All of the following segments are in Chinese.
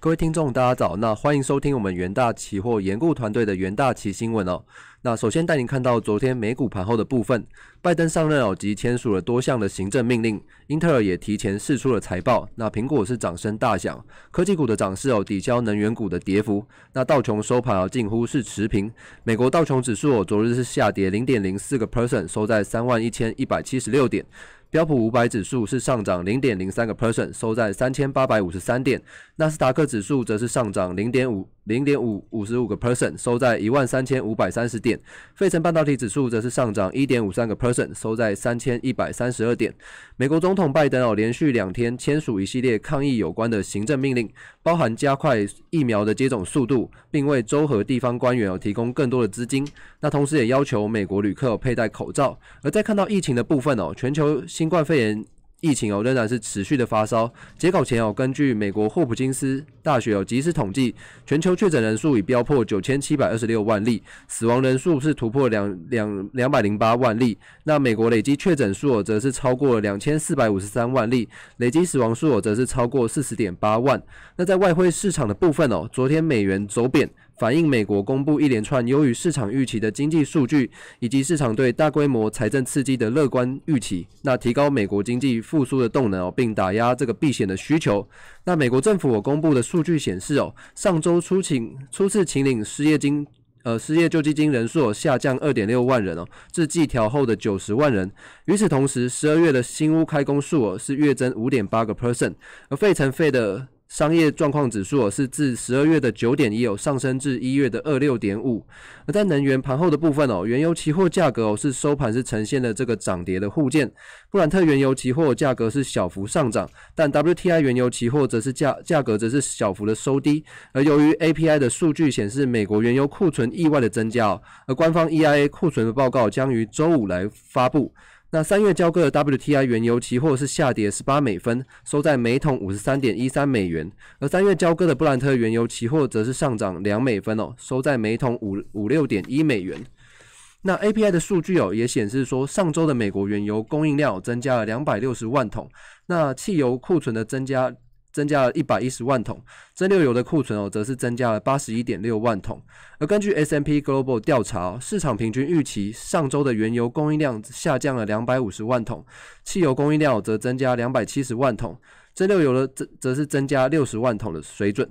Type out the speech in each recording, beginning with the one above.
各位听众，大家早。那欢迎收听我们元大期货研顾团队的元大期新闻哦。那首先带您看到昨天美股盘后的部分，拜登上任哦，及签署了多项的行政命令，英特尔也提前释出了财报。那苹果是掌声大响，科技股的涨势哦，抵消能源股的跌幅。那道琼收盘哦，近乎是持平。美国道琼指数哦，昨日是下跌零点零四个 percent，收在三万一千一百七十六点。标普五百指数是上涨零点零三个 percent，收在三千八百五十三点。纳斯达克指数则是上涨零点五。零点五五十五个 percent，收在一万三千五百三十点。费城半导体指数则是上涨一点五三个 percent，收在三千一百三十二点。美国总统拜登哦，连续两天签署一系列抗疫有关的行政命令，包含加快疫苗的接种速度，并为州和地方官员哦提供更多的资金。那同时也要求美国旅客佩戴口罩。而在看到疫情的部分哦，全球新冠肺炎。疫情哦仍然是持续的发烧。截稿前哦，根据美国霍普金斯大学哦即时统计，全球确诊人数已飙破九千七百二十六万例，死亡人数是突破两两两百零八万例。那美国累计确诊数哦则是超过两千四百五十三万例，累计死亡数哦则是超过四十点八万。那在外汇市场的部分哦，昨天美元走贬。反映美国公布一连串优于市场预期的经济数据，以及市场对大规模财政刺激的乐观预期，那提高美国经济复苏的动能哦，并打压这个避险的需求。那美国政府我公布的数据显示哦，上周初请初次请领失业金，呃，失业救济金人数下降二点六万人哦，至计调后的九十万人。与此同时，十二月的新屋开工数额是月增五点八个 percent，而费城费的。商业状况指数是自十二月的九点一有上升至一月的二六点五，而在能源盘后的部分哦，原油期货价格哦是收盘是呈现了这个涨跌的互见，布兰特原油期货价格是小幅上涨，但 WTI 原油期货则是价价格则是小幅的收低，而由于 API 的数据显示美国原油库存意外的增加，而官方 EIA 库存的报告将于周五来发布。那三月交割的 WTI 原油期货是下跌十八美分，收在每桶五十三点一三美元；而三月交割的布兰特原油期货则是上涨两美分哦，收在每桶五五六点一美元。那 API 的数据哦也显示说，上周的美国原油供应量增加了两百六十万桶，那汽油库存的增加。增加了一百一十万桶，蒸馏油的库存哦，则是增加了八十一点六万桶。而根据 S M P Global 调查，市场平均预期上周的原油供应量下降了两百五十万桶，汽油供应量则增加两百七十万桶，蒸馏油的则则是增加六十万桶的水准。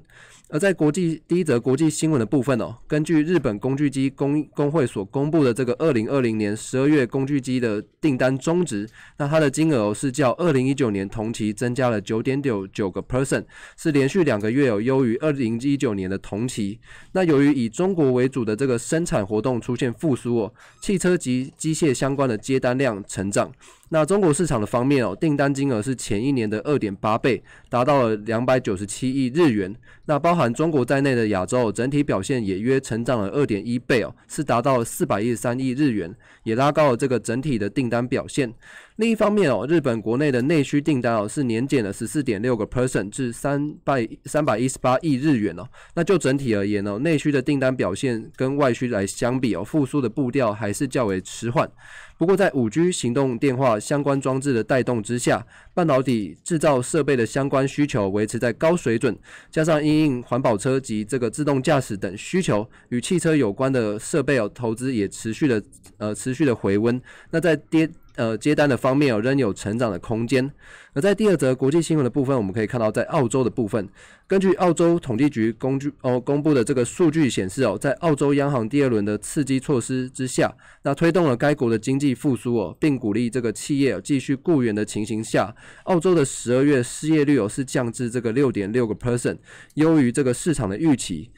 而在国际第一则国际新闻的部分哦，根据日本工具机工工会所公布的这个二零二零年十二月工具机的订单中值，那它的金额是较二零一九年同期增加了九点九九个 percent，是连续两个月有优于二零一九年的同期。那由于以中国为主的这个生产活动出现复苏哦，汽车及机械相关的接单量成长。那中国市场的方面哦，订单金额是前一年的二点八倍，达到了两百九十七亿日元。那包含中国在内的亚洲整体表现也约成长了二点一倍哦，是达到了四百一十三亿日元，也拉高了这个整体的订单表现。另一方面哦，日本国内的内需订单哦是年减了十四点六个 percent 至三百三百一十八亿日元哦。那就整体而言哦，内需的订单表现跟外需来相比哦，复苏的步调还是较为迟缓。不过在五 G 行动电话相关装置的带动之下，半导体制造设备的相关需求维持在高水准，加上因应环保车及这个自动驾驶等需求，与汽车有关的设备哦投资也持续的呃持续的回温。那在跌。呃，接单的方面哦，仍有成长的空间。而在第二则国际新闻的部分，我们可以看到，在澳洲的部分，根据澳洲统计局工具哦公布的这个数据显示哦，在澳洲央行第二轮的刺激措施之下，那推动了该国的经济复苏哦，并鼓励这个企业继续雇员的情形下，澳洲的十二月失业率哦是降至这个六点六个 percent，优于这个市场的预期。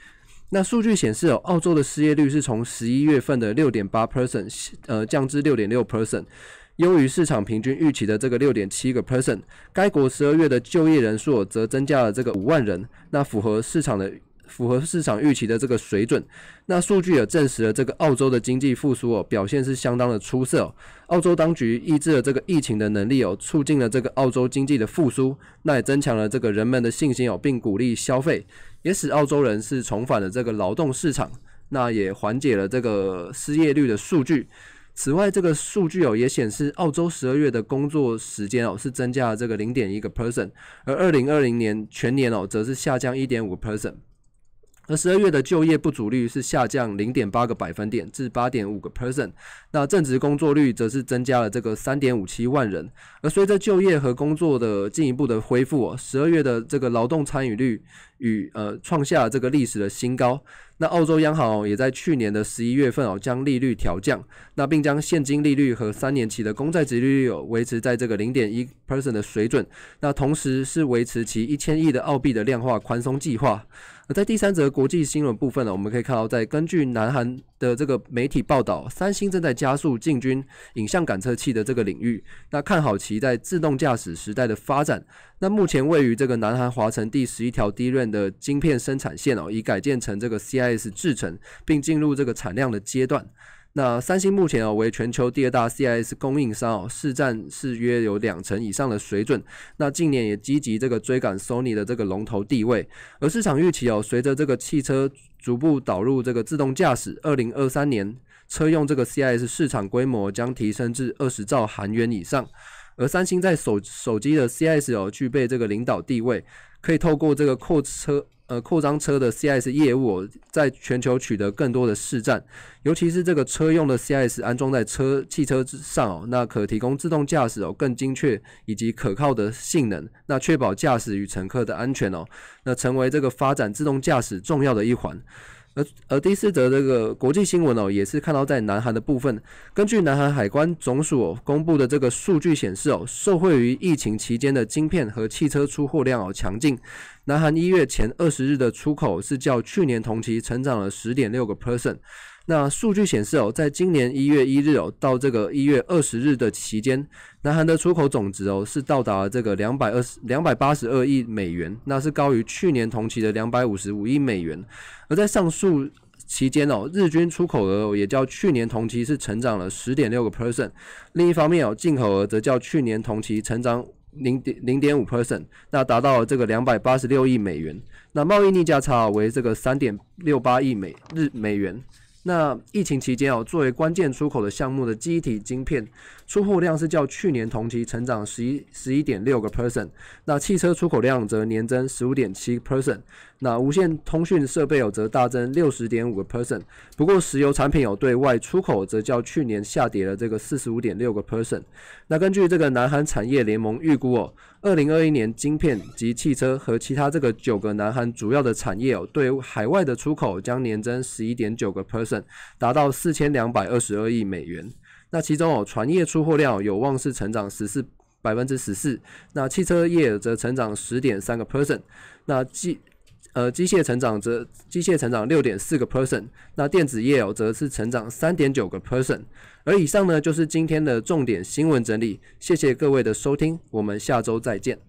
那数据显示哦，澳洲的失业率是从十一月份的六点八 percent，呃，降至六点六 percent。优于市场平均预期的这个六点七个 percent，该国十二月的就业人数则增加了这个五万人，那符合市场的符合市场预期的这个水准。那数据也证实了这个澳洲的经济复苏哦表现是相当的出色。澳洲当局抑制了这个疫情的能力哦，促进了这个澳洲经济的复苏，那也增强了这个人们的信心哦，并鼓励消费，也使澳洲人是重返了这个劳动市场，那也缓解了这个失业率的数据。此外，这个数据哦也显示，澳洲十二月的工作时间哦是增加了这个零点一个 percent，而二零二零年全年哦则是下降一点五个 percent。而十二月的就业不足率是下降零点八个百分点至八点五个 percent，那正职工作率则是增加了这个三点五七万人。而随着就业和工作的进一步的恢复，十二月的这个劳动参与率与呃创下这个历史的新高。那澳洲央行也在去年的十一月份哦将利率调降，那并将现金利率和三年期的公债殖利率有维持在这个零点一 percent 的水准。那同时是维持其一千亿的澳币的量化宽松计划。而在第三则国际新闻部分呢，我们可以看到，在根据南韩的这个媒体报道，三星正在加速进军影像感测器的这个领域，那看好其在自动驾驶时代的发展。那目前位于这个南韩华城第十一条低润的晶片生产线哦，已改建成这个 CIS 制程，并进入这个产量的阶段。那三星目前哦为全球第二大 CIS 供应商哦，市占是约有两成以上的水准。那近年也积极这个追赶 Sony 的这个龙头地位。而市场预期哦，随着这个汽车逐步导入这个自动驾驶，二零二三年车用这个 CIS 市场规模将提升至二十兆韩元以上。而三星在手手机的 CS 哦具备这个领导地位，可以透过这个扩车。呃，扩张车的 CS 业务在全球取得更多的市占，尤其是这个车用的 CS 安装在车汽车之上哦，那可提供自动驾驶哦更精确以及可靠的性能，那确保驾驶与乘客的安全哦，那成为这个发展自动驾驶重要的一环。而而第四则这个国际新闻哦，也是看到在南韩的部分，根据南韩海关总署公布的这个数据显示哦，受惠于疫情期间的晶片和汽车出货量哦强劲，南韩一月前二十日的出口是较去年同期成长了十点六个 percent。那数据显示哦，在今年一月一日哦到这个一月二十日的期间，南韩的出口总值哦是到达了这个两百二十两百八十二亿美元，那是高于去年同期的两百五十五亿美元。而在上述期间哦，日均出口额也较去年同期是成长了十点六个 percent。另一方面哦，进口额则较去年同期成长零点零点五 percent，那达到了这个两百八十六亿美元。那贸易逆价差为这个三点六八亿美日美元。那疫情期间哦，作为关键出口的项目的机体晶片出货量是较去年同期成长十一十一点六个 percent，那汽车出口量则年增十五点七 percent。那无线通讯设备有则大增六十点五个 percent，不过石油产品有对外出口则较去年下跌了这个四十五点六个 percent。那根据这个南韩产业联盟预估哦，二零二一年晶片及汽车和其他这个九个南韩主要的产业哦，对海外的出口将年增十一点九个 percent，达到四千两百二十二亿美元。那其中哦，船业出货量有望是成长十四百分之十四，那汽车业则成长十点三个 percent。那机呃，机械成长则机械成长六点四个 percent，那电子业哦则是成长三点九个 percent。而以上呢就是今天的重点新闻整理，谢谢各位的收听，我们下周再见。